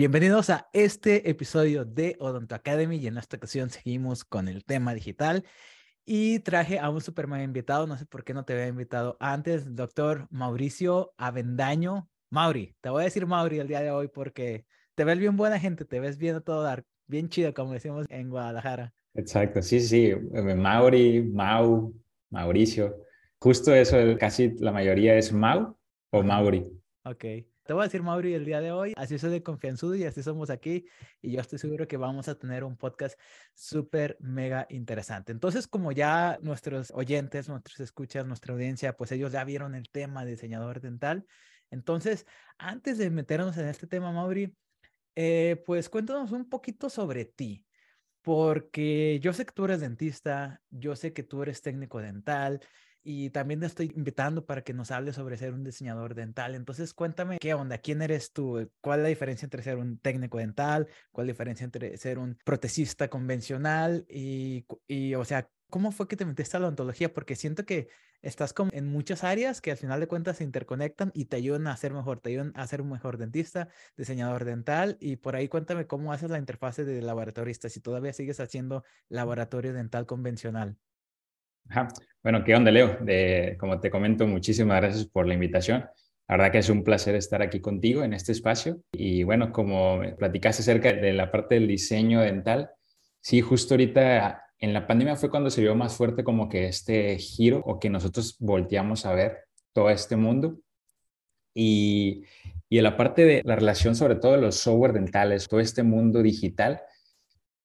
Bienvenidos a este episodio de Odonto Academy y en esta ocasión seguimos con el tema digital y traje a un superman invitado, no sé por qué no te había invitado antes, doctor Mauricio Avendaño. Mauri, te voy a decir Mauri el día de hoy porque te ves bien buena gente, te ves bien todo dar, bien chido como decimos en Guadalajara. Exacto, sí, sí, Mauri, Mau, Mauricio, justo eso, casi la mayoría es Mau o Mauri. Ok. Te voy a decir, Mauri, el día de hoy, así soy de confianzudo y así somos aquí. Y yo estoy seguro que vamos a tener un podcast súper, mega interesante. Entonces, como ya nuestros oyentes, nuestros escuchas, nuestra audiencia, pues ellos ya vieron el tema de diseñador dental. Entonces, antes de meternos en este tema, Mauri, eh, pues cuéntanos un poquito sobre ti. Porque yo sé que tú eres dentista, yo sé que tú eres técnico dental, y también te estoy invitando para que nos hables sobre ser un diseñador dental. Entonces, cuéntame qué onda, quién eres tú, cuál es la diferencia entre ser un técnico dental, cuál es la diferencia entre ser un protecista convencional y, y o sea, ¿cómo fue que te metiste a la odontología? Porque siento que estás como en muchas áreas que al final de cuentas se interconectan y te ayudan a ser mejor, te ayudan a ser un mejor dentista, diseñador dental y por ahí cuéntame cómo haces la interfase de laboratorista, si todavía sigues haciendo laboratorio dental convencional. Bueno, ¿qué onda, Leo? como te comento, muchísimas gracias por la invitación. La verdad que es un placer estar aquí contigo en este espacio. Y bueno, como platicaste acerca de la parte del diseño dental, sí, justo ahorita en la pandemia fue cuando se vio más fuerte como que este giro o que nosotros volteamos a ver todo este mundo. Y, y en la parte de la relación sobre todo de los software dentales, todo este mundo digital,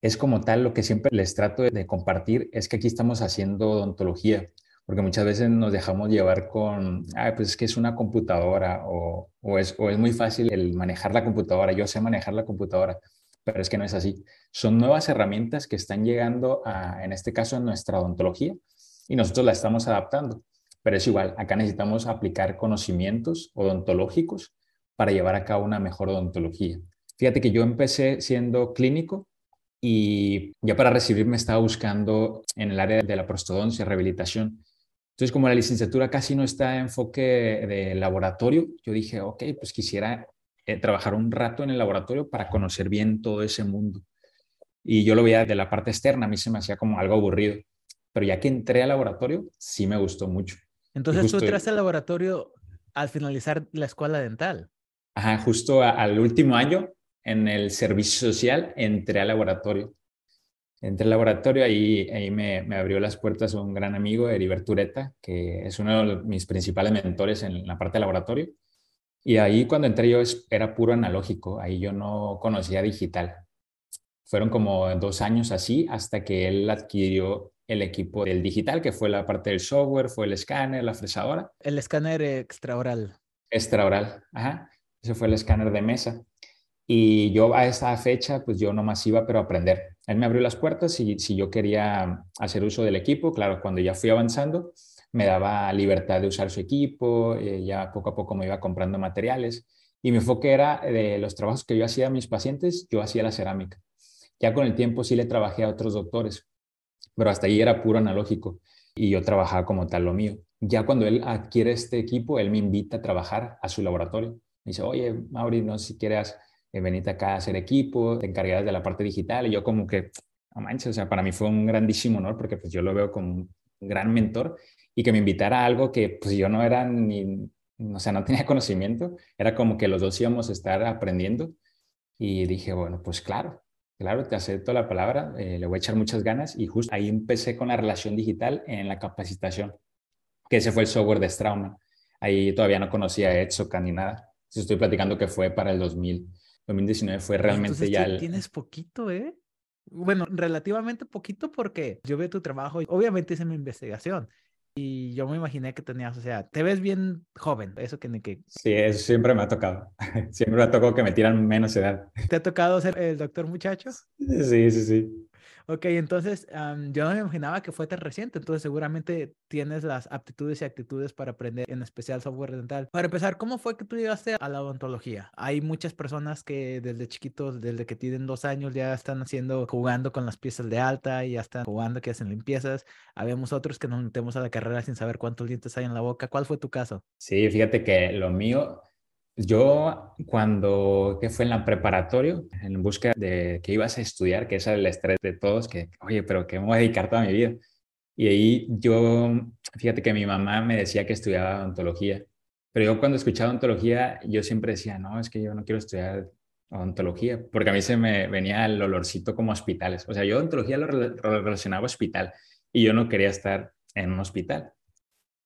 es como tal lo que siempre les trato de compartir, es que aquí estamos haciendo odontología, porque muchas veces nos dejamos llevar con, ah, pues es que es una computadora o, o, es, o es muy fácil el manejar la computadora, yo sé manejar la computadora, pero es que no es así. Son nuevas herramientas que están llegando, a, en este caso, en nuestra odontología y nosotros la estamos adaptando. Pero es igual, acá necesitamos aplicar conocimientos odontológicos para llevar a cabo una mejor odontología. Fíjate que yo empecé siendo clínico y ya para recibirme estaba buscando en el área de la prostodoncia, rehabilitación. Entonces, como la licenciatura casi no está en enfoque de laboratorio, yo dije, ok, pues quisiera eh, trabajar un rato en el laboratorio para conocer bien todo ese mundo. Y yo lo veía de la parte externa, a mí se me hacía como algo aburrido. Pero ya que entré al laboratorio, sí me gustó mucho. Entonces, tú entraste al laboratorio al finalizar la escuela dental. Ajá, justo al último año en el servicio social, entré al laboratorio. Entré al laboratorio, ahí, ahí me, me abrió las puertas un gran amigo, Heriberto Ureta, que es uno de mis principales mentores en la parte de laboratorio. Y ahí cuando entré yo era puro analógico, ahí yo no conocía digital. Fueron como dos años así hasta que él adquirió el equipo del digital, que fue la parte del software, fue el escáner, la fresadora. El escáner extraoral. Extraoral, ajá. Ese fue el escáner de mesa. Y yo a esa fecha, pues yo nomás iba, pero a aprender. Él me abrió las puertas y si yo quería hacer uso del equipo, claro, cuando ya fui avanzando, me daba libertad de usar su equipo, eh, ya poco a poco me iba comprando materiales. Y mi enfoque era de los trabajos que yo hacía a mis pacientes, yo hacía la cerámica. Ya con el tiempo sí le trabajé a otros doctores, pero hasta ahí era puro analógico y yo trabajaba como tal lo mío. Ya cuando él adquiere este equipo, él me invita a trabajar a su laboratorio. Me dice, oye, Mauri, no sé si quieras eh, venite acá a hacer equipo, te encargarás de la parte digital. Y yo como que, no manches, o sea, para mí fue un grandísimo honor porque pues yo lo veo como un gran mentor y que me invitara a algo que pues yo no era ni, o sea, no tenía conocimiento, era como que los dos íbamos a estar aprendiendo y dije, bueno, pues claro, claro, te acepto la palabra, eh, le voy a echar muchas ganas y justo ahí empecé con la relación digital en la capacitación, que ese fue el software de Strauman. Ahí todavía no conocía Etsocan ni nada. Estoy platicando que fue para el 2000, 2019 fue realmente ya el... Tienes poquito, ¿eh? Bueno, relativamente poquito porque yo veo tu trabajo y obviamente hice mi investigación y yo me imaginé que tenías, o sea, te ves bien joven, eso que ni que... Sí, eso siempre me ha tocado. Siempre me ha tocado que me tiran menos edad. ¿Te ha tocado ser el doctor muchacho? Sí, sí, sí. Ok, entonces yo no me imaginaba que fue tan reciente, entonces seguramente tienes las aptitudes y actitudes para aprender, en especial software dental. Para empezar, ¿cómo fue que tú llegaste a la odontología? Hay muchas personas que desde chiquitos, desde que tienen dos años, ya están haciendo, jugando con las piezas de alta y ya están jugando que hacen limpiezas. Habemos otros que nos metemos a la carrera sin saber cuántos dientes hay en la boca. ¿Cuál fue tu caso? Sí, fíjate que lo mío Yo cuando, que fue en la preparatoria, en busca de que ibas a estudiar, que ese el estrés de todos, que, oye, pero ¿qué me voy a dedicar toda mi vida? Y ahí yo, fíjate que mi mamá me decía que estudiaba odontología, pero yo cuando escuchaba odontología, yo siempre decía, no, es que yo no quiero estudiar odontología, porque a mí se me venía el olorcito como hospitales. O sea, yo odontología lo relacionaba a hospital y yo no quería estar en un hospital.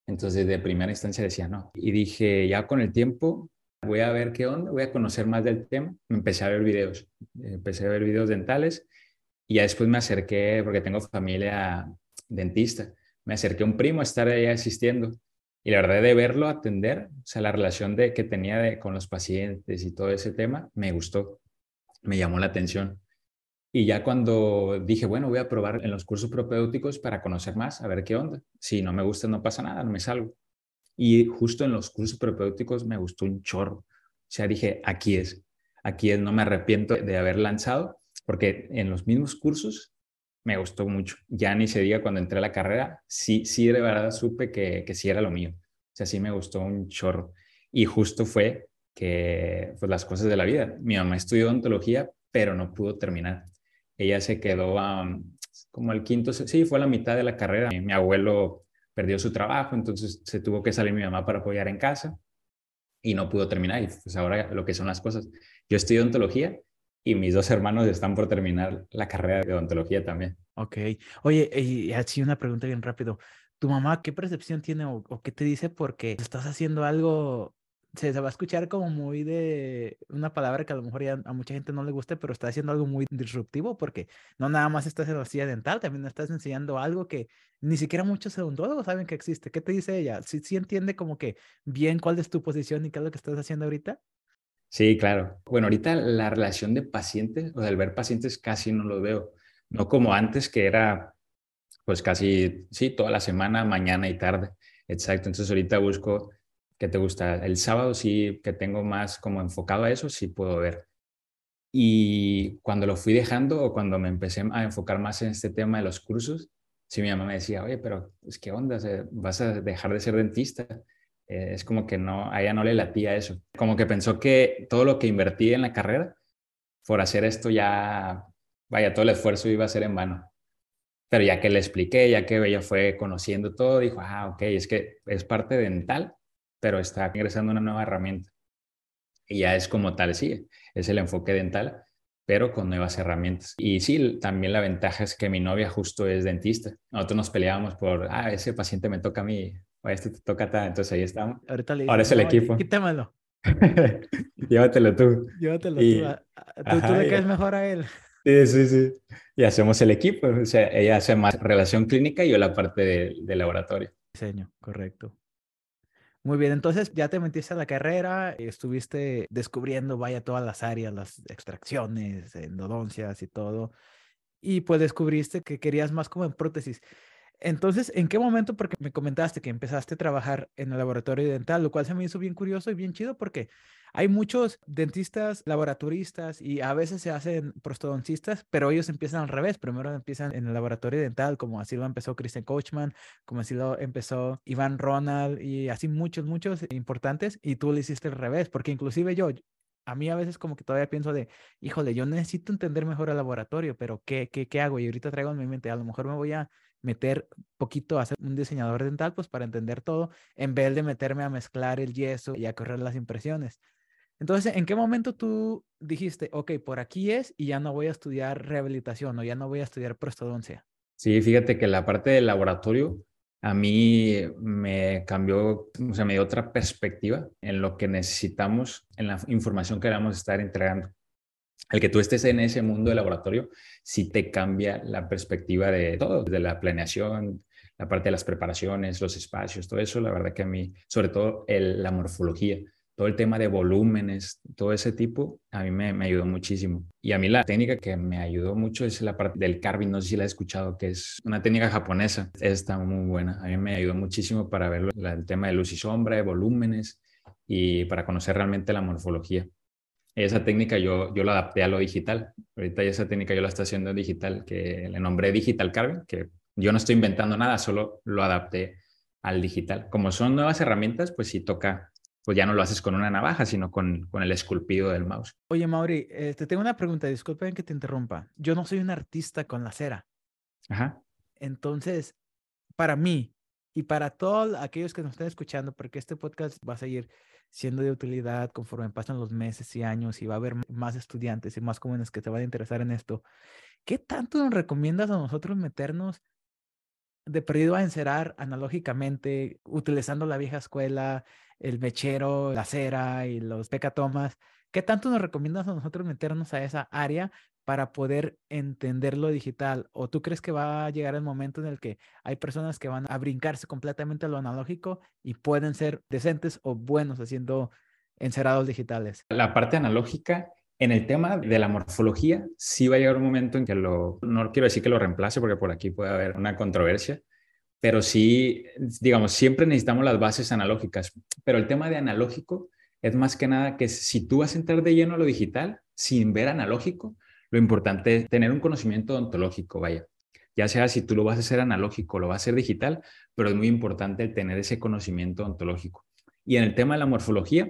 Entonces, de primera instancia decía no. Y dije, ya con el tiempo, voy a ver qué onda, voy a conocer más del tema. Empecé a ver videos, empecé a ver videos dentales y ya después me acerqué, porque tengo familia dentista, me acerqué a un primo a estar ahí asistiendo y la verdad de verlo atender, o sea, la relación de, que tenía con los pacientes y todo ese tema, me gustó, me llamó la atención. Y ya cuando dije, bueno, voy a probar en los cursos propedéuticos para conocer más, a ver qué onda. Si no me gusta, no pasa nada, no me salgo. Y justo en los cursos propedéuticos me gustó un chorro. O sea, dije, aquí es, aquí es, no me arrepiento de haber lanzado, porque en los mismos cursos me gustó mucho. Ya ni se diga cuando entré a la carrera, sí, sí de verdad supe que, que sí era lo mío. O sea, sí me gustó un chorro. Y justo fue que, pues las cosas de la vida. Mi mamá estudió odontología, pero no pudo terminar. Ella se quedó como al quinto, sí, fue a la mitad de la carrera. Mi abuelo perdió su trabajo, entonces se tuvo que salir mi mamá para apoyar en casa y no pudo terminar. Y pues ahora lo que son las cosas. Yo estudié odontología y mis dos hermanos están por terminar la carrera de odontología también. Ok. Oye, y así una pregunta bien rápido. ¿Tu mamá qué percepción tiene o, qué te dice porque estás haciendo algo? Se, va a escuchar como muy de una palabra que a lo mejor a mucha gente no le guste, pero está haciendo algo muy disruptivo porque no nada más estás en la silla dental, también estás enseñando algo que ni siquiera muchos odontólogos saben que existe. ¿Qué te dice ella? ¿Sí, sí entiende como que bien cuál es tu posición y qué es lo que estás haciendo ahorita? Sí, claro. Bueno, ahorita la relación de pacientes, o del ver pacientes casi no lo veo. No como antes que era pues casi, sí, toda la semana, mañana y tarde. Exacto. Entonces ahorita busco, ¿qué te gusta? El sábado sí que tengo más como enfocado a eso, sí puedo ver. Y cuando lo fui dejando o cuando me empecé a enfocar más en este tema de los cursos, sí mi mamá me decía, oye, pero es que onda, vas a dejar de ser dentista. Eh, es como que no, a ella no le latía eso. Como que pensó que todo lo que invertí en la carrera por hacer esto ya, vaya, todo el esfuerzo iba a ser en vano. Pero ya que le expliqué, ya que ella fue conociendo todo, dijo, ah, ok, es que es parte dental, pero está ingresando una nueva herramienta. Y ya es como tal, sí, es el enfoque dental, pero con nuevas herramientas. Y sí, también la ventaja es que mi novia justo es dentista. Nosotros nos peleábamos por, ah, ese paciente me toca a mí, o este te toca a entonces ahí estamos. Ahorita le Ahora es el equipo. Quítamelo. Llévatelo tú. Llévatelo tú. Tú, tú le caes mejor a él. Sí, sí, sí. Y hacemos el equipo. O sea, ella hace más relación clínica y yo la parte de, de laboratorio. Diseño, correcto. Muy bien, entonces ya te metiste a la carrera, estuviste descubriendo, vaya, todas las áreas, las extracciones, endodoncias y todo, y pues descubriste que querías más como en prótesis. Entonces, ¿en qué momento? Porque me comentaste que empezaste a trabajar en el laboratorio dental, lo cual se me hizo bien curioso y bien chido porque hay muchos dentistas, laboratoristas y a veces se hacen prostodoncistas, pero ellos empiezan al revés. Primero empiezan en el laboratorio dental, como así lo empezó Christian Coachman, como así lo empezó Iván Ronald y así muchos, muchos importantes. Y tú lo hiciste al revés, porque inclusive yo, a mí a veces como que todavía pienso de, híjole, yo necesito entender mejor el laboratorio, pero ¿qué, qué, qué hago? Y ahorita traigo en mi mente, a lo mejor me voy a meter poquito a ser un diseñador dental, pues para entender todo, en vez de meterme a mezclar el yeso y a correr las impresiones. Entonces, ¿en qué momento tú dijiste, ok, por aquí es y ya no voy a estudiar rehabilitación o ya no voy a estudiar prostodoncia? Sí, fíjate que la parte del laboratorio a mí me cambió, o sea, me dio otra perspectiva en lo que necesitamos, en la información que a estar entregando. El que tú estés en ese mundo de laboratorio sí te cambia la perspectiva de todo, de la planeación, la parte de las preparaciones, los espacios, todo eso, la verdad que a mí, sobre todo la morfología, todo el tema de volúmenes, todo ese tipo, a mí me, ayudó muchísimo. Y a mí la técnica que me ayudó mucho es la parte del carving, no sé si la he escuchado, que es una técnica japonesa, está muy buena. A mí me ayudó muchísimo para ver el tema de luz y sombra, de volúmenes y para conocer realmente la morfología. Esa técnica yo, yo la adapté a lo digital. Ahorita esa técnica yo la estoy haciendo digital, que le nombré Digital Carving, que yo no estoy inventando nada, solo lo adapté al digital. Como son nuevas herramientas, pues sí toca pues ya no lo haces con una navaja, sino con, con el esculpido del mouse. Oye, Mauri, eh, te tengo una pregunta, disculpen que te interrumpa. Yo no soy un artista con la cera. Ajá. Entonces, para mí y para todos aquellos que nos estén escuchando, porque este podcast va a seguir siendo de utilidad conforme pasan los meses y años y va a haber más estudiantes y más jóvenes que se van a interesar en esto. ¿Qué tanto nos recomiendas a nosotros meternos de perdido a encerar analógicamente, utilizando la vieja escuela, el mechero, la cera y los pecatomas? ¿Qué tanto nos recomiendas a nosotros meternos a esa área para poder entender lo digital? ¿O tú crees que va a llegar el momento en el que hay personas que van a brincarse completamente a lo analógico y pueden ser decentes o buenos haciendo encerados digitales? La parte analógica, en el tema de la morfología, sí va a llegar un momento en que lo, no quiero decir que lo reemplace porque por aquí puede haber una controversia, pero sí, digamos, siempre necesitamos las bases analógicas, pero el tema de analógico es más que nada que si tú vas a entrar de lleno a lo digital sin ver analógico, lo importante es tener un conocimiento ontológico, vaya. Ya sea si tú lo vas a hacer analógico o lo vas a hacer digital, pero es muy importante tener ese conocimiento ontológico. Y en el tema de la morfología,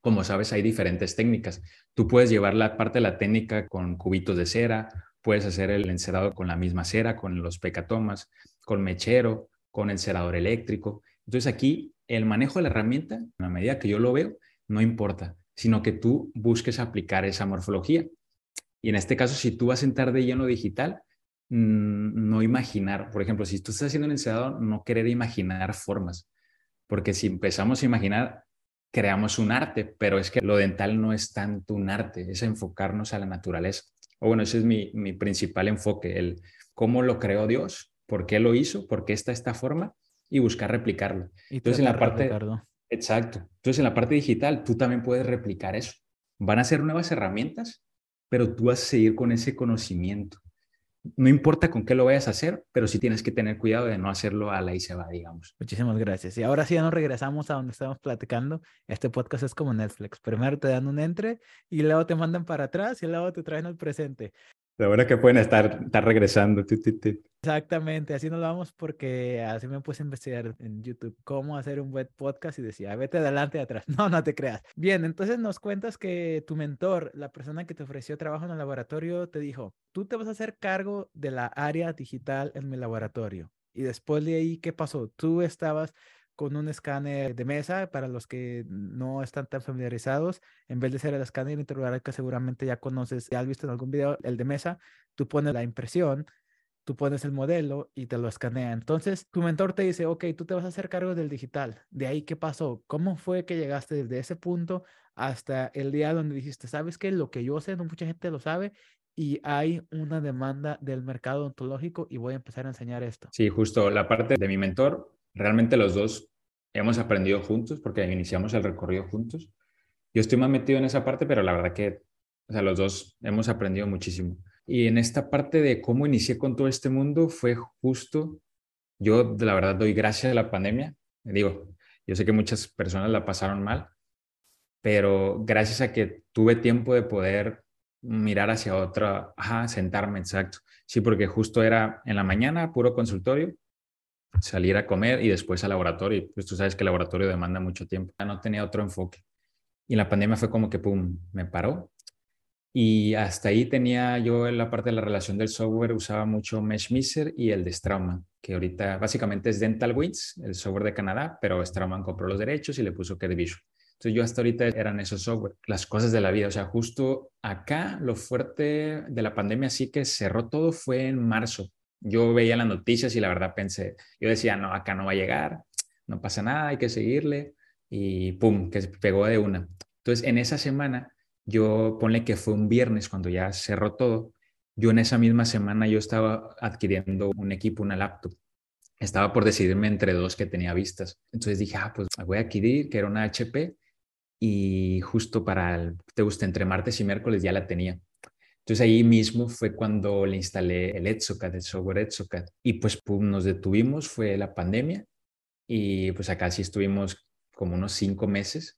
como sabes, hay diferentes técnicas. Tú puedes llevar la parte de la técnica con cubitos de cera, puedes hacer el encerado con la misma cera, con los pecatomas, con mechero, con encerador eléctrico. Entonces aquí el manejo de la herramienta, en la medida que yo lo veo, no importa, sino que tú busques aplicar esa morfología. Y en este caso, si tú vas a entrar de lleno digital, mm, no imaginar, por ejemplo, si tú estás haciendo un encerador, no querer imaginar formas, porque si empezamos a imaginar, creamos un arte, pero es que lo dental no es tanto un arte, es enfocarnos a la naturaleza. O bueno, ese es mi, mi principal enfoque, el cómo lo creó Dios, por qué lo hizo, por qué está esta forma y buscar replicarlo. Entonces, en la parte... Exacto. Entonces, en la parte digital, tú también puedes replicar eso. Van a ser nuevas herramientas, pero tú vas a seguir con ese conocimiento. No importa con qué lo vayas a hacer, pero sí tienes que tener cuidado de no hacerlo a la y se va, digamos. Muchísimas gracias. Y ahora sí ya nos regresamos a donde estamos platicando. Este podcast es como Netflix. Primero te dan un entre y luego te mandan para atrás y luego te traen al presente. De verdad que pueden estar, estar regresando. Exactamente, así nos vamos porque así me puse a investigar en YouTube cómo hacer un web podcast y decía, vete adelante y atrás. No, no te creas. Bien, entonces nos cuentas que tu mentor, la persona que te ofreció trabajo en el laboratorio, te dijo, tú te vas a hacer cargo de la área digital en mi laboratorio. Y después de ahí, ¿qué pasó? Tú estabas con un escáner de mesa para los que no están tan familiarizados. En vez de ser el escáner interrogar que seguramente ya conoces, ya has visto en algún video, el de mesa, tú pones la impresión, tú pones el modelo y te lo escanea. Entonces, tu mentor te dice, ok, tú te vas a hacer cargo del digital. De ahí, ¿qué pasó? ¿Cómo fue que llegaste desde ese punto hasta el día donde dijiste, sabes que lo que yo sé, no mucha gente lo sabe y hay una demanda del mercado ontológico y voy a empezar a enseñar esto? Sí, justo la parte de mi mentor realmente los dos hemos aprendido juntos porque iniciamos el recorrido juntos. Yo estoy más metido en esa parte, pero la verdad que o sea, los dos hemos aprendido muchísimo. Y en esta parte de cómo inicié con todo este mundo fue justo, yo la verdad doy gracias a la pandemia. Digo, yo sé que muchas personas la pasaron mal, pero gracias a que tuve tiempo de poder mirar hacia otra, ajá, sentarme, exacto. Sí, porque justo era en la mañana, puro consultorio, salir a comer y después al laboratorio. Pues tú sabes que el laboratorio demanda mucho tiempo. No tenía otro enfoque. Y la pandemia fue como que, pum, me paró. Y hasta ahí tenía yo en la parte de la relación del software, usaba mucho MeshMiser y el de Strauman, que ahorita básicamente es Dental Wins, el software de Canadá, pero Strauman compró los derechos y le puso que. Entonces yo hasta ahorita eran esos software, las cosas de la vida. O sea, justo acá lo fuerte de la pandemia sí que cerró todo fue en marzo yo veía las noticias y la verdad pensé, yo decía, no, acá no va a llegar, no pasa nada, hay que seguirle y pum, que se pegó de una. Entonces, en esa semana, yo ponle que fue un viernes cuando ya cerró todo, yo en esa misma semana yo estaba adquiriendo un equipo, una laptop. Estaba por decidirme entre dos que tenía vistas. Entonces dije, ah, pues voy a adquirir, que era una HP, y justo para, el, te gusta, entre martes y miércoles ya la tenía. Entonces ahí mismo fue cuando le instalé el Etsocat, el software Etsocat. Y pues nos detuvimos, fue la pandemia y pues acá sí estuvimos como unos cinco meses.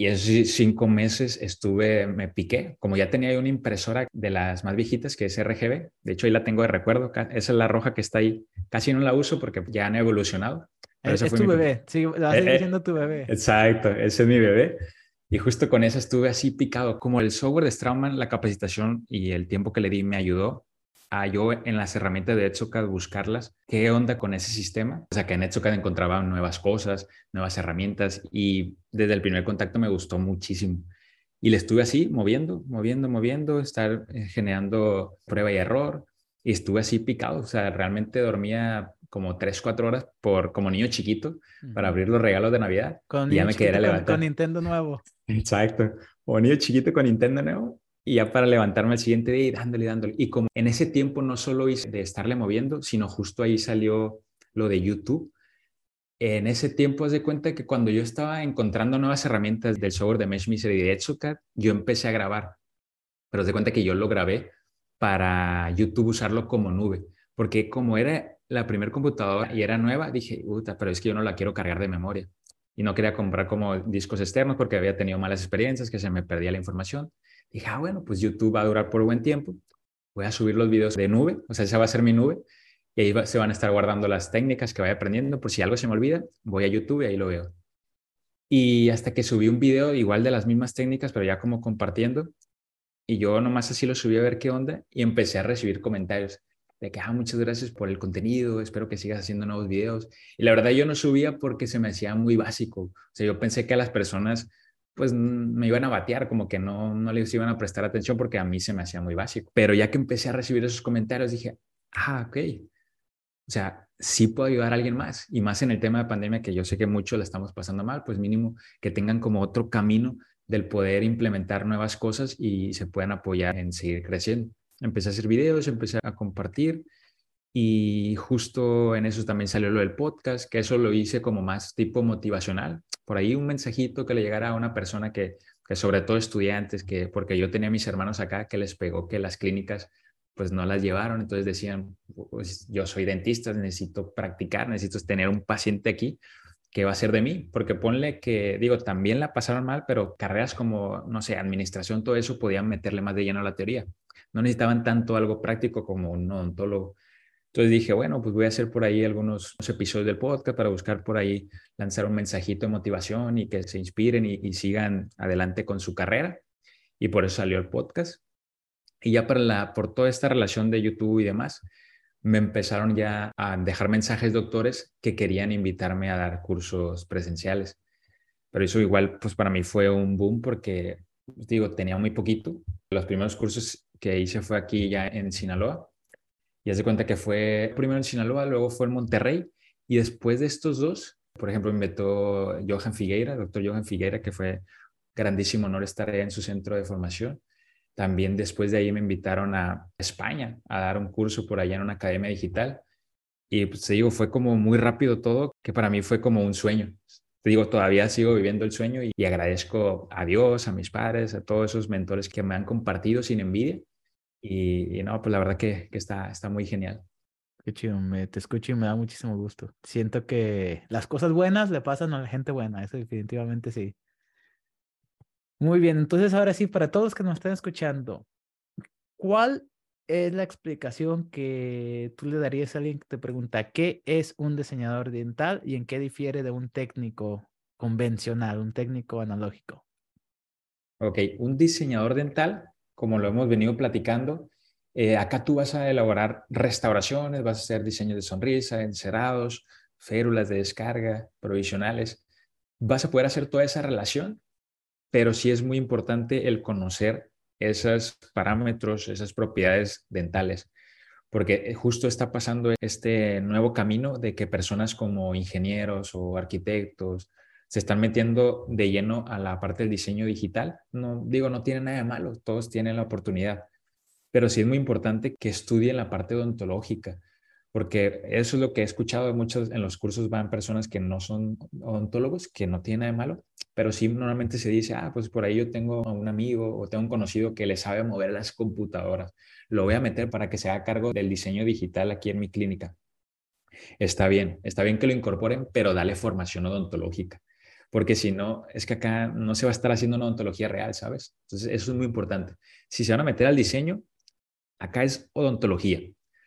Y esos cinco meses estuve, me piqué, como ya tenía una impresora de las más viejitas que es RGB, de hecho ahí la tengo de recuerdo, esa es la roja que está ahí, casi no la uso porque ya han evolucionado, Es, tu bebé, sí, va a seguir eh, siendo tu bebé. Exacto, ese es mi bebé. Y justo con eso estuve así picado. Como el software de Strauman, la capacitación y el tiempo que le di me ayudó a yo en las herramientas de Etsucad buscarlas, qué onda con ese sistema. O sea, que en Etsucad encontraba nuevas cosas, nuevas herramientas y desde el primer contacto me gustó muchísimo. Y le estuve así, moviendo, moviendo, moviendo, estar eh, generando prueba y error. Y estuve así picado, o sea, realmente dormía como 3, 4 horas por, como niño chiquito para abrir los regalos de Navidad. Con y ya me quedé levantado. Con, Nintendo nuevo. Exacto, como niño chiquito con Nintendo nuevo y ya para levantarme al siguiente día y dándole, dándole. Y como en ese tiempo no solo hice de estarle moviendo, sino justo ahí salió lo de YouTube. En ese tiempo, haz de cuenta que cuando yo estaba encontrando nuevas herramientas del software de Mesh Misery y de Etsucad, yo empecé a grabar. Pero haz de cuenta que yo lo grabé para YouTube usarlo como nube. Porque como era la primera computadora y era nueva, dije, puta, pero es que yo no la quiero cargar de memoria. Y no quería comprar como discos externos porque había tenido malas experiencias, que se me perdía la información. Dije, ah, bueno, pues YouTube va a durar por buen tiempo. Voy a subir los videos de nube, o sea, esa va a ser mi nube. Y ahí se van a estar guardando las técnicas que vaya aprendiendo. Por si algo se me olvida, voy a YouTube y ahí lo veo. Y hasta que subí un video igual de las mismas técnicas, pero ya como compartiendo. Y yo nomás así lo subí a ver qué onda y empecé a recibir comentarios de que, ah, muchas gracias por el contenido, espero que sigas haciendo nuevos videos. Y la verdad yo no subía porque se me hacía muy básico. O sea, yo pensé que a las personas pues me iban a batear, como que no, no les iban a prestar atención porque a mí se me hacía muy básico. Pero ya que empecé a recibir esos comentarios, dije, ah, ok. O sea, sí puedo ayudar a alguien más. Y más en el tema de pandemia, que yo sé que muchos la estamos pasando mal, pues mínimo que tengan como otro camino del poder implementar nuevas cosas y se puedan apoyar en seguir creciendo. Empecé a hacer videos, empecé a compartir y justo en eso también salió lo del podcast, que eso lo hice como más tipo motivacional. Por ahí un mensajito que le llegara a una persona que, que sobre todo estudiantes, que porque yo tenía mis hermanos acá que les pegó que las clínicas pues no las llevaron, entonces decían, pues yo soy dentista, necesito practicar, necesito tener un paciente aquí, ¿qué va a ser de mí? Porque ponle que, digo, también la pasaron mal, pero carreras como, no sé, administración, todo eso podían meterle más de lleno a la teoría. No necesitaban tanto algo práctico como un odontólogo entonces dije, bueno, pues voy a hacer por ahí algunos episodios del podcast para buscar por ahí lanzar un mensajito de motivación y que se inspiren y, sigan adelante con su carrera. Y por eso salió el podcast. Y ya para la, por toda esta relación de YouTube y demás, me empezaron ya a dejar mensajes doctores que querían invitarme a dar cursos presenciales. Pero eso igual, pues para mí fue un boom porque, digo, tenía muy poquito. Los primeros cursos que hice fue aquí ya en Sinaloa y hace cuenta que fue primero en Sinaloa, luego fue en Monterrey. Y después de estos dos, por ejemplo, me invitó Johan Figueira, doctor Johan Figueira, que fue grandísimo honor estar ahí en su centro de formación. También después de ahí me invitaron a España a dar un curso por allá en una academia digital. Y pues te digo, fue como muy rápido todo, que para mí fue como un sueño. Te digo, todavía sigo viviendo el sueño y agradezco a Dios, a mis padres, a todos esos mentores que me han compartido sin envidia y, no, pues la verdad que, que, está, está muy genial. Qué chido, me, te escucho y me da muchísimo gusto. Siento que las cosas buenas le pasan a la gente buena, eso definitivamente sí. Muy bien, entonces ahora sí, para todos que nos están escuchando, ¿cuál es la explicación que tú le darías a alguien que te pregunta qué es un diseñador dental y en qué difiere de un técnico convencional, un técnico analógico? Ok, un diseñador dental como lo hemos venido platicando, eh, acá tú vas a elaborar restauraciones, vas a hacer diseño de sonrisa, encerados, férulas de descarga, provisionales. Vas a poder hacer toda esa relación, pero sí es muy importante el conocer esos parámetros, esas propiedades dentales, porque justo está pasando este nuevo camino de que personas como ingenieros o arquitectos se están metiendo de lleno a la parte del diseño digital. No digo, no tiene nada de malo, todos tienen la oportunidad, pero sí es muy importante que estudien la parte odontológica, porque eso es lo que he escuchado muchos en los cursos van personas que no son odontólogos, que no tiene nada de malo, pero sí normalmente se dice, ah, pues por ahí yo tengo un amigo o tengo un conocido que le sabe mover las computadoras, lo voy a meter para que se haga cargo del diseño digital aquí en mi clínica. Está bien, está bien que lo incorporen, pero dale formación odontológica porque si no, es que acá no se va a estar haciendo una odontología real, ¿sabes? Entonces, eso es muy importante. Si se van a meter al diseño, acá es odontología.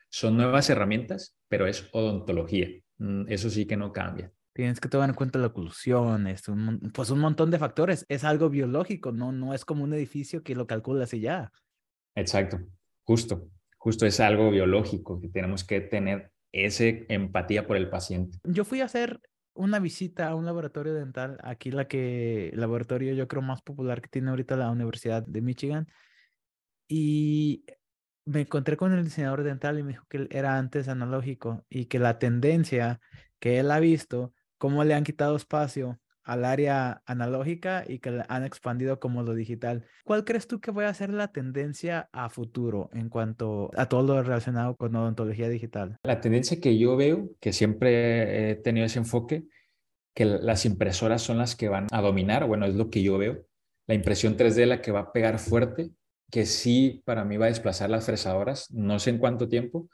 Son nuevas herramientas, pero es odontología. Mm, eso sí que no cambia. Tienes que tomar en cuenta la oclusión, es un, pues un montón de factores. Es algo biológico, no, no es como un edificio que lo calculas y ya. Exacto, justo, justo es algo biológico que tenemos que tener esa empatía por el paciente. Yo fui a hacer una visita a un laboratorio dental, aquí la que, el laboratorio yo creo más popular que tiene ahorita la Universidad de Michigan, y me encontré con el diseñador dental y me dijo que era antes analógico y que la tendencia que él ha visto, cómo le han quitado espacio al área analógica y que han expandido como lo digital. ¿Cuál crees tú que vaya a ser la tendencia a futuro en cuanto a todo lo relacionado con odontología digital? La tendencia que yo veo, que siempre he tenido ese enfoque, que las impresoras son las que van a dominar, bueno, es lo que yo veo. La impresión 3D la que va a pegar fuerte, que sí para mí va a desplazar las fresadoras, no sé en cuánto tiempo,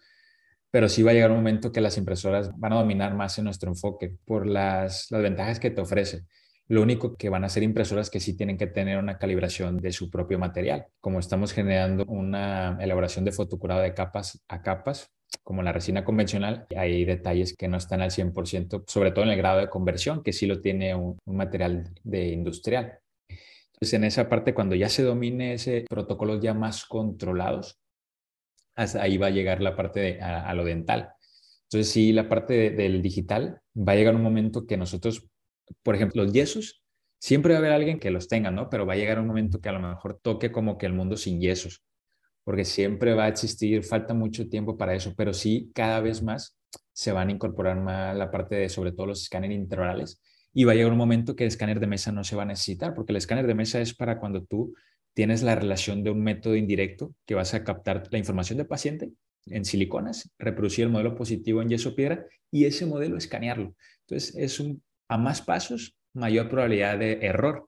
pero sí va a llegar un momento que las impresoras van a dominar más en nuestro enfoque por las, ventajas que te ofrece. Lo único que van a ser impresoras que sí tienen que tener una calibración de su propio material. Como estamos generando una elaboración de fotocurado de capas a capas, como la resina convencional, hay detalles que no están al 100%, sobre todo en el grado de conversión, que sí lo tiene un, material de industrial. Entonces, en esa parte, cuando ya se domine ese protocolo ya más controlados, ahí va a llegar la parte de, a, lo dental. Entonces, sí, la parte del digital va a llegar un momento que nosotros, por ejemplo, los yesos, siempre va a haber alguien que los tenga, ¿no? Pero va a llegar un momento que a lo mejor toque como que el mundo sin yesos, porque siempre va a existir, falta mucho tiempo para eso, pero sí, cada vez más se van a incorporar más la parte de, sobre todo, los escáneres intraorales, y va a llegar un momento que el escáner de mesa no se va a necesitar, porque el escáner de mesa es para cuando tú tienes la relación de un método indirecto que vas a captar la información del paciente en siliconas, reproducir el modelo positivo en yeso piedra y ese modelo escanearlo. Entonces, es a más pasos, mayor probabilidad de error.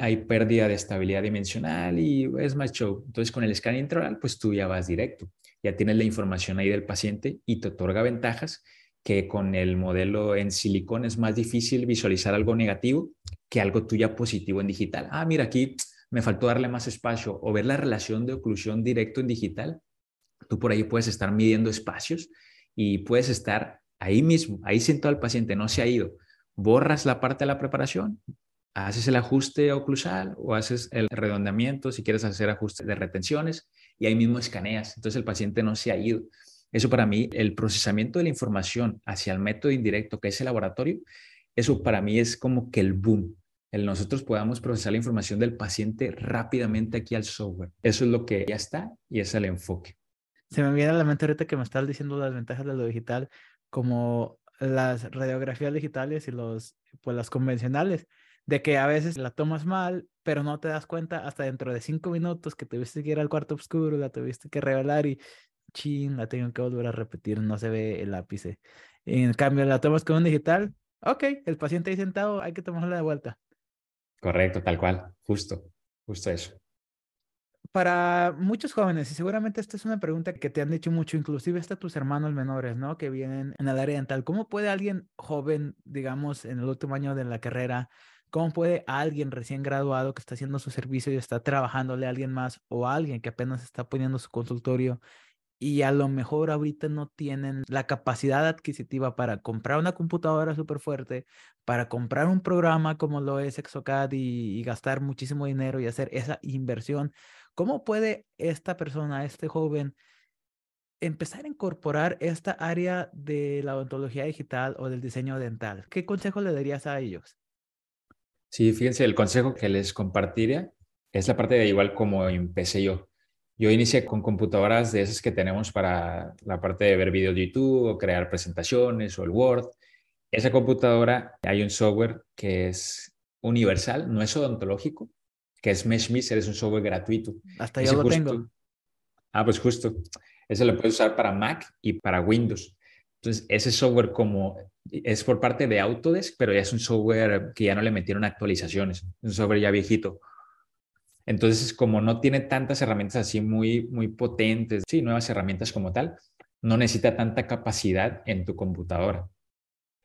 Hay pérdida de estabilidad dimensional y es más show. Entonces, con el escáner intraoral, pues tú ya vas directo. Ya tienes la información ahí del paciente y te otorga ventajas que con el modelo en silicón es más difícil visualizar algo negativo que algo tuya positivo en digital. Ah, mira, aquí me faltó darle más espacio o ver la relación de oclusión directo en digital, tú por ahí puedes estar midiendo espacios y puedes estar ahí mismo, ahí sentado al paciente, no se ha ido. Borras la parte de la preparación, haces el ajuste oclusal o haces el redondeamiento si quieres hacer ajuste de retenciones y ahí mismo escaneas. Entonces el paciente no se ha ido. Eso para mí, el procesamiento de la información hacia el método indirecto que es el laboratorio, eso para mí es como que el boom el nosotros podamos procesar la información del paciente rápidamente aquí al software. Eso es lo que ya está y es el enfoque. Se me viene a la mente ahorita que me estás diciendo las ventajas de lo digital, como las radiografías digitales y los, pues las convencionales, de que a veces la tomas mal, pero no te das cuenta hasta dentro de cinco minutos que tuviste que ir al cuarto oscuro, la tuviste que revelar y chin, la tengo que volver a repetir, no se ve el ápice. En cambio, la tomas con un digital, ok, el paciente ahí sentado, hay que tomarla de vuelta. Correcto, tal cual, justo, justo eso. Para muchos jóvenes, y seguramente esta es una pregunta que te han dicho mucho, inclusive hasta tus hermanos menores, ¿no? Que vienen en el área dental. ¿Cómo puede alguien joven, digamos, en el último año de la carrera, cómo puede alguien recién graduado que está haciendo su servicio y está trabajándole a alguien más o alguien que apenas está poniendo su consultorio y a lo mejor ahorita no tienen la capacidad adquisitiva para comprar una computadora súper fuerte, para comprar un programa como lo es Exocad y, gastar muchísimo dinero y hacer esa inversión. ¿Cómo puede esta persona, este joven, empezar a incorporar esta área de la odontología digital o del diseño dental? ¿Qué consejo le darías a ellos? Sí, fíjense, el consejo que les compartiría es la parte de igual como empecé yo yo inicié con computadoras de esas que tenemos para la parte de ver videos de YouTube o crear presentaciones o el Word. Esa computadora, hay un software que es universal, no es odontológico, que es MeshMiser, es un software gratuito. Hasta yo lo tengo. Ah, pues justo. Ese lo puedes usar para Mac y para Windows. Entonces, ese software como es por parte de Autodesk, pero ya es un software que ya no le metieron actualizaciones, un software ya viejito. Entonces, como no tiene tantas herramientas así muy, muy potentes, sí, nuevas herramientas como tal, no necesita tanta capacidad en tu computadora.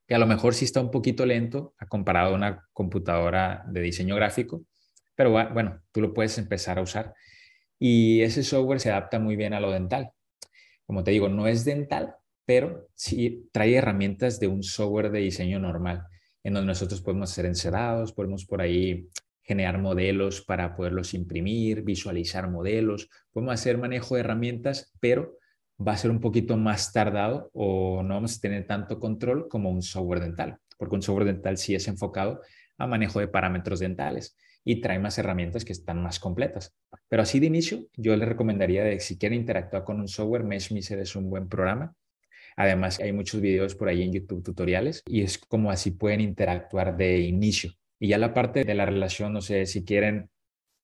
Que a lo mejor sí está un poquito lento comparado a una computadora de diseño gráfico, pero bueno, tú lo puedes empezar a usar. Y ese software se adapta muy bien a lo dental. Como te digo, no es dental, pero sí trae herramientas de un software de diseño normal. en donde nosotros podemos hacer encerados, podemos por ahí generar modelos para poderlos imprimir, visualizar modelos, podemos hacer manejo de herramientas, pero va a ser un poquito más tardado o no vamos a tener tanto control como un software dental, porque un software dental sí es enfocado a manejo de parámetros dentales y trae más herramientas que están más completas. Pero así de inicio, yo les recomendaría de si quieren interactuar con un software, MeshMiser es un buen programa. Además, hay muchos videos por ahí en YouTube tutoriales y es como así pueden interactuar de inicio. Y ya la parte de la relación, no sé, si quieren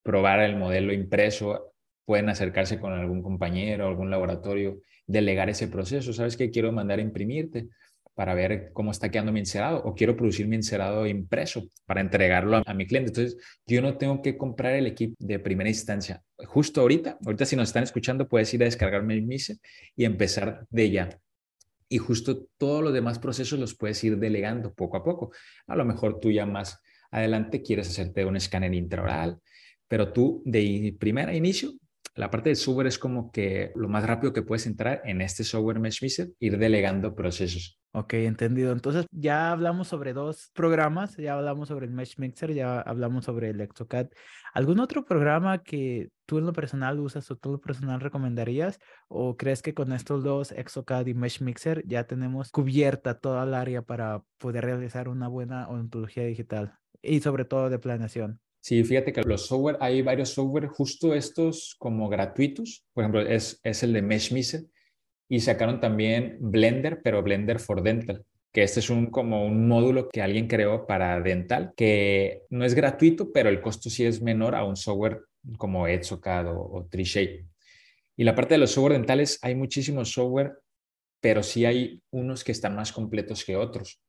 probar el modelo impreso, pueden acercarse con algún compañero, algún laboratorio, delegar ese proceso. ¿Sabes qué? Quiero mandar a imprimirte para ver cómo está quedando mi encerado o quiero producir mi encerado impreso para entregarlo a, mi cliente. Entonces, yo no tengo que comprar el equipo de primera instancia. Justo ahorita, ahorita si nos están escuchando, puedes ir a descargarme el MISE y empezar de ya. Y justo todos los demás procesos los puedes ir delegando poco a poco. A lo mejor tú ya más adelante quieres hacerte un escáner intraoral, pero tú de primera inicio la parte del software es como que lo más rápido que puedes entrar en este software Mesh ir delegando procesos. Ok, entendido. Entonces ya hablamos sobre dos programas, ya hablamos sobre el Mesh Mixer, ya hablamos sobre el Exocad. ¿Algún otro programa que tú en lo personal usas o tú en lo personal recomendarías? ¿O crees que con estos dos, Exocad y Mesh Mixer, ya tenemos cubierta toda el área para poder realizar una buena ontología digital y sobre todo de planeación? Sí, fíjate que los software, hay varios software, justo estos como gratuitos. Por ejemplo, es, es el de MeshMiser y sacaron también Blender, pero Blender for Dental, que este es un como un módulo que alguien creó para dental, que no es gratuito, pero el costo sí es menor a un software como Etsocad o, o Treeshape. Y la parte de los software dentales, hay muchísimos software, pero sí hay unos que están más completos que otros.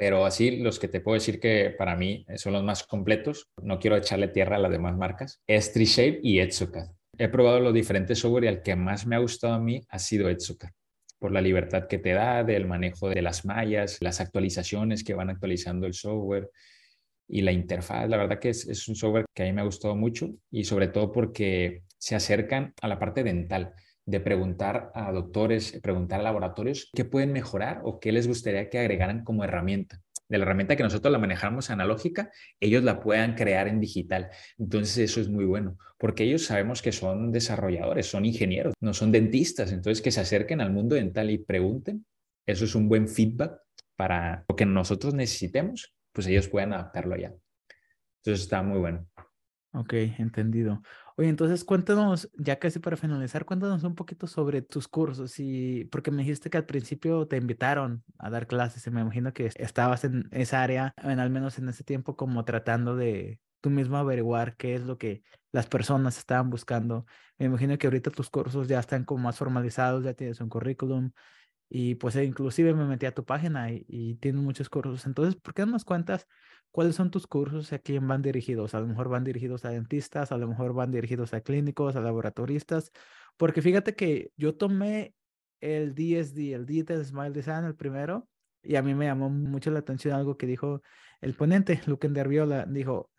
Pero así, los que te puedo decir que para mí son los más completos, no quiero echarle tierra a las demás marcas, es Treeshape y Etsocad he probado los diferentes software y el que más me ha gustado a mí ha sido Etsuka por la libertad que te da del manejo de las mallas, las actualizaciones que van actualizando el software y la interfaz. La verdad que es, es, un software que a mí me ha gustado mucho y sobre todo porque se acercan a la parte dental, de preguntar a doctores, preguntar a laboratorios qué pueden mejorar o qué les gustaría que agregaran como herramienta de la herramienta que nosotros la manejamos analógica, ellos la puedan crear en digital. Entonces eso es muy bueno, porque ellos sabemos que son desarrolladores, son ingenieros, no son dentistas. Entonces que se acerquen al mundo dental y pregunten, eso es un buen feedback para lo que nosotros necesitemos, pues ellos pueden adaptarlo ya. Entonces está muy bueno. Ok, entendido. Oye, entonces cuéntanos, ya casi para finalizar, cuéntanos un poquito sobre tus cursos y porque me dijiste que al principio te invitaron a dar clases y me imagino que estabas en esa área, en, al menos en ese tiempo, como tratando de tú mismo averiguar qué es lo que las personas estaban buscando. Me imagino que ahorita tus cursos ya están como más formalizados, ya tienes un currículum y pues inclusive me metí a tu página y, y muchos cursos. Entonces, ¿por qué no nos cuentas? ¿Cuáles son tus cursos y a quién van dirigidos? A lo mejor van dirigidos a dentistas, a lo mejor van dirigidos a clínicos, a laboratoristas, porque fíjate que yo tomé el DSD, el Digital Smile Design, el primero, y a mí me llamó mucho la atención algo que dijo el ponente, Luke Derviola, dijo,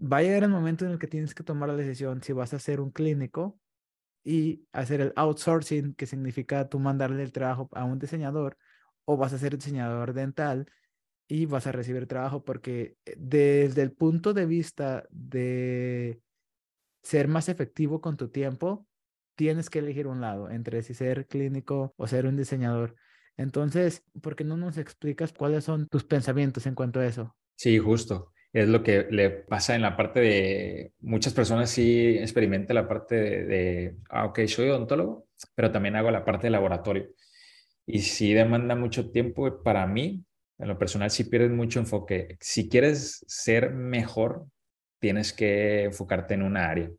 va a llegar el momento en el que tienes que tomar la decisión si vas a ser un clínico y hacer el outsourcing, que significa tú mandarle el trabajo a un diseñador, o vas a ser diseñador dental y vas a recibir trabajo porque eh, desde el punto de vista de ser más efectivo con tu tiempo, tienes que elegir un lado entre si ser clínico o ser un diseñador. Entonces, ¿por qué no nos explicas cuáles son tus pensamientos en cuanto a eso? Sí, justo. Es lo que le pasa en la parte de muchas personas sí experimentan la parte de, de ah, ok, soy odontólogo, pero también hago la parte de laboratorio. Y sí demanda mucho tiempo para mí en lo personal sí pierdes mucho enfoque. Si quieres ser mejor, tienes que enfocarte en una área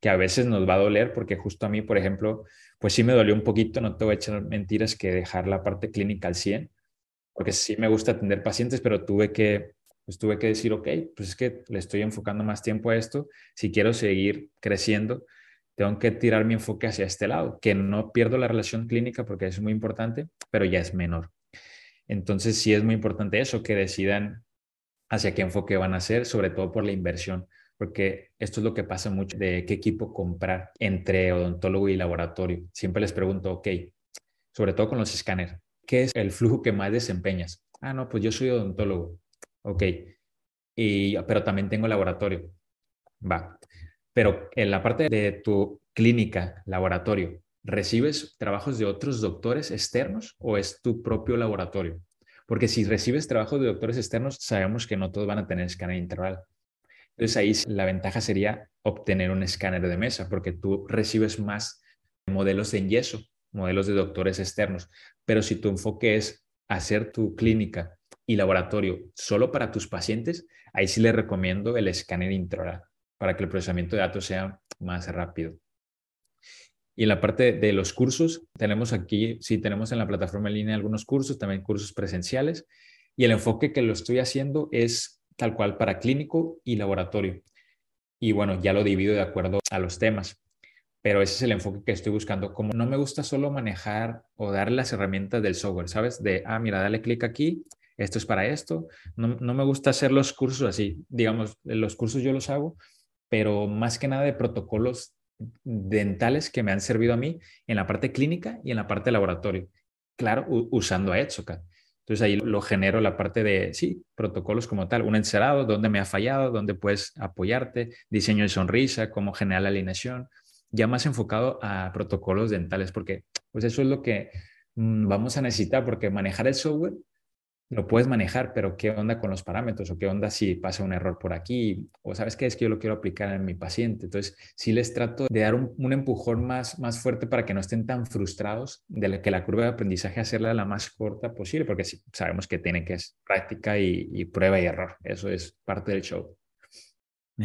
que a veces nos va a doler porque justo a mí, por ejemplo, pues sí me dolió un poquito, no te voy a echar mentiras, que dejar la parte clínica al 100, porque sí me gusta atender pacientes, pero tuve que, pues tuve que decir, ok, pues es que le estoy enfocando más tiempo a esto, si quiero seguir creciendo, tengo que tirar mi enfoque hacia este lado, que no pierdo la relación clínica porque es muy importante, pero ya es menor. Entonces sí es muy importante eso, que decidan hacia qué enfoque van a hacer, sobre todo por la inversión, porque esto es lo que pasa mucho de qué equipo comprar entre odontólogo y laboratorio. Siempre les pregunto, ok, sobre todo con los escáneres, ¿qué es el flujo que más desempeñas? Ah, no, pues yo soy odontólogo. Ok. Y, pero también tengo laboratorio. Va. Pero en la parte de tu clínica, laboratorio, ¿recibes trabajos de otros doctores externos o es tu propio laboratorio? Porque si recibes trabajos de doctores externos, sabemos que no todos van a tener escáner interval. Entonces ahí la ventaja sería obtener un escáner de mesa, porque tú recibes más modelos en yeso, modelos de doctores externos. Pero si tu enfoque es hacer tu clínica y laboratorio solo para tus pacientes, ahí sí les recomiendo el escáner intraoral para que el procesamiento de datos sea más rápido. Y en la parte de los cursos, tenemos aquí, sí, tenemos en la plataforma en línea algunos cursos, también cursos presenciales. Y el enfoque que lo estoy haciendo es tal cual para clínico y laboratorio. Y bueno, ya lo divido de acuerdo a los temas. Pero ese es el enfoque que estoy buscando. Como no me gusta solo manejar o dar las herramientas del software, ¿sabes? De, ah, mira, dale clic aquí, esto es para esto. No, no me gusta hacer los cursos así. Digamos, los cursos yo los hago, pero más que nada de protocolos dentales que me han servido a mí en la parte clínica y en la parte laboratorio. Claro, usando a Etsoca. Entonces ahí lo genero la parte de, sí, protocolos como tal, un encerado, dónde me ha fallado, dónde puedes apoyarte, diseño de sonrisa, cómo generar la alineación, ya más enfocado a protocolos dentales, porque pues eso es lo que mm, vamos a necesitar, porque manejar el software lo puedes manejar, pero ¿qué onda con los parámetros? ¿O qué onda si pasa un error por aquí? ¿O sabes qué es que yo lo quiero aplicar en mi paciente? Entonces, sí les trato de dar un, empujón más, más fuerte para que no estén tan frustrados de que la curva de aprendizaje hacerla la más corta posible, porque sí, sabemos que tiene que ser práctica y prueba y error. Eso es parte del show.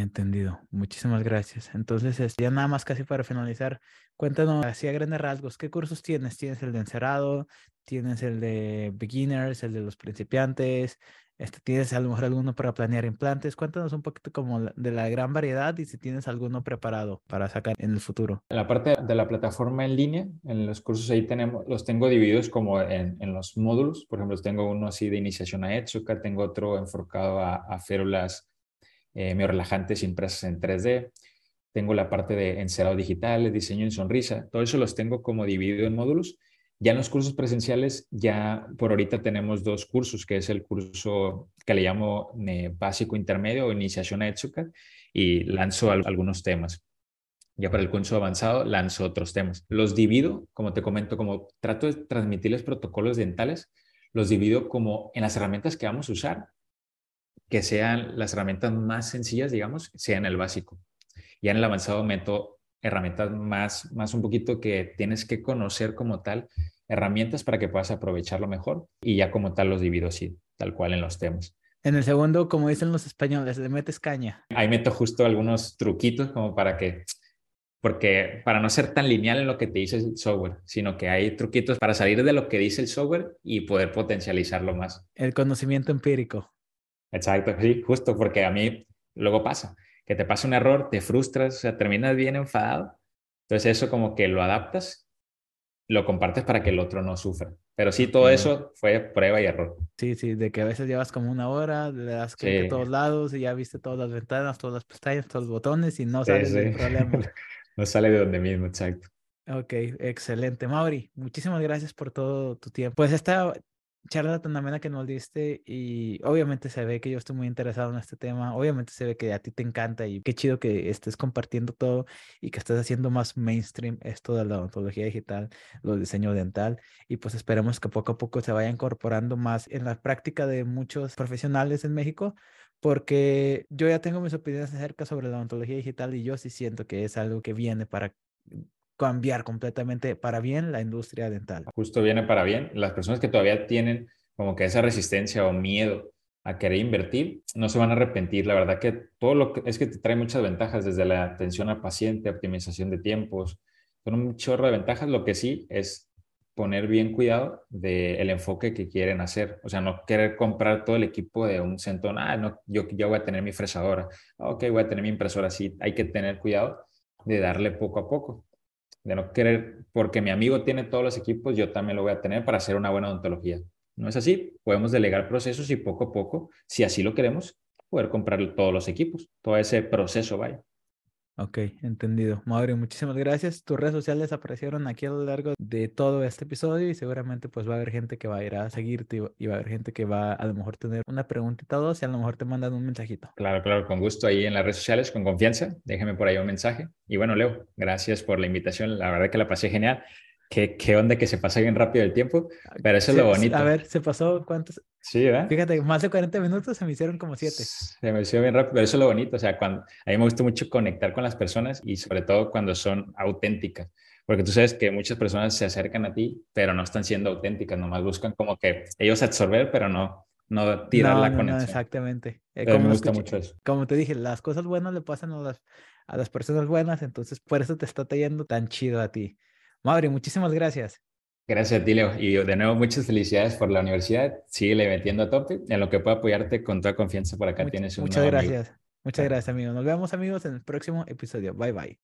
Entendido. Muchísimas gracias. Entonces, ya nada más casi para finalizar, cuéntanos así a grandes rasgos, ¿qué cursos tienes? ¿Tienes el de encerado? ¿Tienes el de beginners, el de los principiantes? Este, ¿Tienes a lo mejor alguno para planear implantes? Cuéntanos un poquito como de la gran variedad y si tienes alguno preparado para sacar en el futuro. En la parte de la plataforma en línea, en los cursos ahí tenemos, los tengo divididos como en, en los módulos. Por ejemplo, tengo uno así de iniciación a Etsuka, tengo otro enfocado a, a férulas eh, relajantes impresas en 3D, tengo la parte de encerado digital, diseño en sonrisa, todo eso los tengo como dividido en módulos. Ya en los cursos presenciales, ya por ahorita tenemos dos cursos, que es el curso que le llamo eh, básico intermedio o iniciación a Etsuka, y lanzo algunos temas. Ya para el curso avanzado lanzo otros temas. Los divido, como te comento, como trato de transmitirles protocolos dentales, los divido como en las herramientas que vamos a usar que sean las herramientas más sencillas, digamos, sean el básico. Ya en el avanzado meto herramientas más, más un poquito que tienes que conocer como tal, herramientas para que puedas aprovecharlo mejor y ya como tal los divido así, tal cual en los temas. En el segundo, como dicen los españoles, le metes caña. Ahí meto justo algunos truquitos como para que, porque para no ser tan lineal en lo que te dice el software, sino que hay truquitos para salir de lo que dice el software y poder potencializarlo más. El conocimiento empírico. Exacto, sí, justo porque a mí luego pasa, que te pasa un error, te frustras, o sea, terminas bien enfadado. Entonces eso como que lo adaptas, lo compartes para que el otro no sufra. Pero sí, todo eso fue prueba y error. Sí, sí, de que a veces llevas como una hora, le das clic a todos lados y ya viste todas las ventanas, todas las pestañas, todos los botones y no sale del problema. no sale de donde mismo, exacto. Ok, excelente. Mauri, muchísimas gracias por todo tu tiempo. Pues esta charla tan amena que nos diste y obviamente se ve que yo estoy muy interesado en este tema, obviamente se ve que a ti te encanta y qué chido que estés compartiendo todo y que estés haciendo más mainstream esto de la odontología digital, los diseño dental y pues esperemos que poco a poco se vaya incorporando más en la práctica de muchos profesionales en México porque yo ya tengo mis opiniones acerca sobre la odontología digital y yo sí siento que es algo que viene para cambiar completamente para bien la industria dental. Justo viene para bien. Las personas que todavía tienen como que esa resistencia o miedo a querer invertir, no se van a arrepentir. La verdad que todo lo que es que te trae muchas ventajas desde la atención al paciente, optimización de tiempos, son un chorro de ventajas. Lo que sí es poner bien cuidado del enfoque que quieren hacer. O sea, no querer comprar todo el equipo de un centón. Ah, no, yo ya voy a tener mi fresadora. Ok, voy a tener mi impresora. Sí, hay que tener cuidado de darle poco a poco de no querer, porque mi amigo tiene todos los equipos, yo también lo voy a tener para hacer una buena odontología. ¿No es así? Podemos delegar procesos y poco a poco, si así lo queremos, poder comprar todos los equipos, todo ese proceso, vaya. Ok, entendido. Mauri, muchísimas gracias. Tus redes sociales aparecieron aquí a lo largo de todo este episodio y seguramente pues va a haber gente que va a ir a seguirte y va a haber gente que va a lo mejor tener una preguntita o dos y a lo mejor te mandan un mensajito. Claro, claro, con gusto ahí en las redes sociales, con confianza. Déjame por ahí un mensaje. Y bueno, Leo, gracias por la invitación. La verdad que la pasé genial. Qué, qué onda que se pasa bien rápido el tiempo, pero eso es lo bonito. A ver, se pasó cuántos. Sí, ¿verdad? Fíjate, más de 40 minutos se me hicieron como 7. Se me hizo bien rápido, pero eso es lo bonito. O sea, cuando, a mí me gusta mucho conectar con las personas y sobre todo cuando son auténticas. Porque tú sabes que muchas personas se acercan a ti, pero no están siendo auténticas, nomás buscan como que ellos absorber, pero no, no tirar la conexión. No, exactamente. Eh, como me gusta mucho eso. Como te dije, las cosas buenas le pasan a las, a las personas buenas, entonces por eso te está yendo tan chido a ti. Mauri, muchísimas gracias. Gracias a ti, Leo. Y de nuevo, muchas felicidades por la universidad. Síguele metiendo a tope. En lo que pueda apoyarte con toda confianza por acá tienes un Muchas gracias. Muchas gracias, amigos. Nos vemos, amigos, en el próximo episodio. Bye, bye.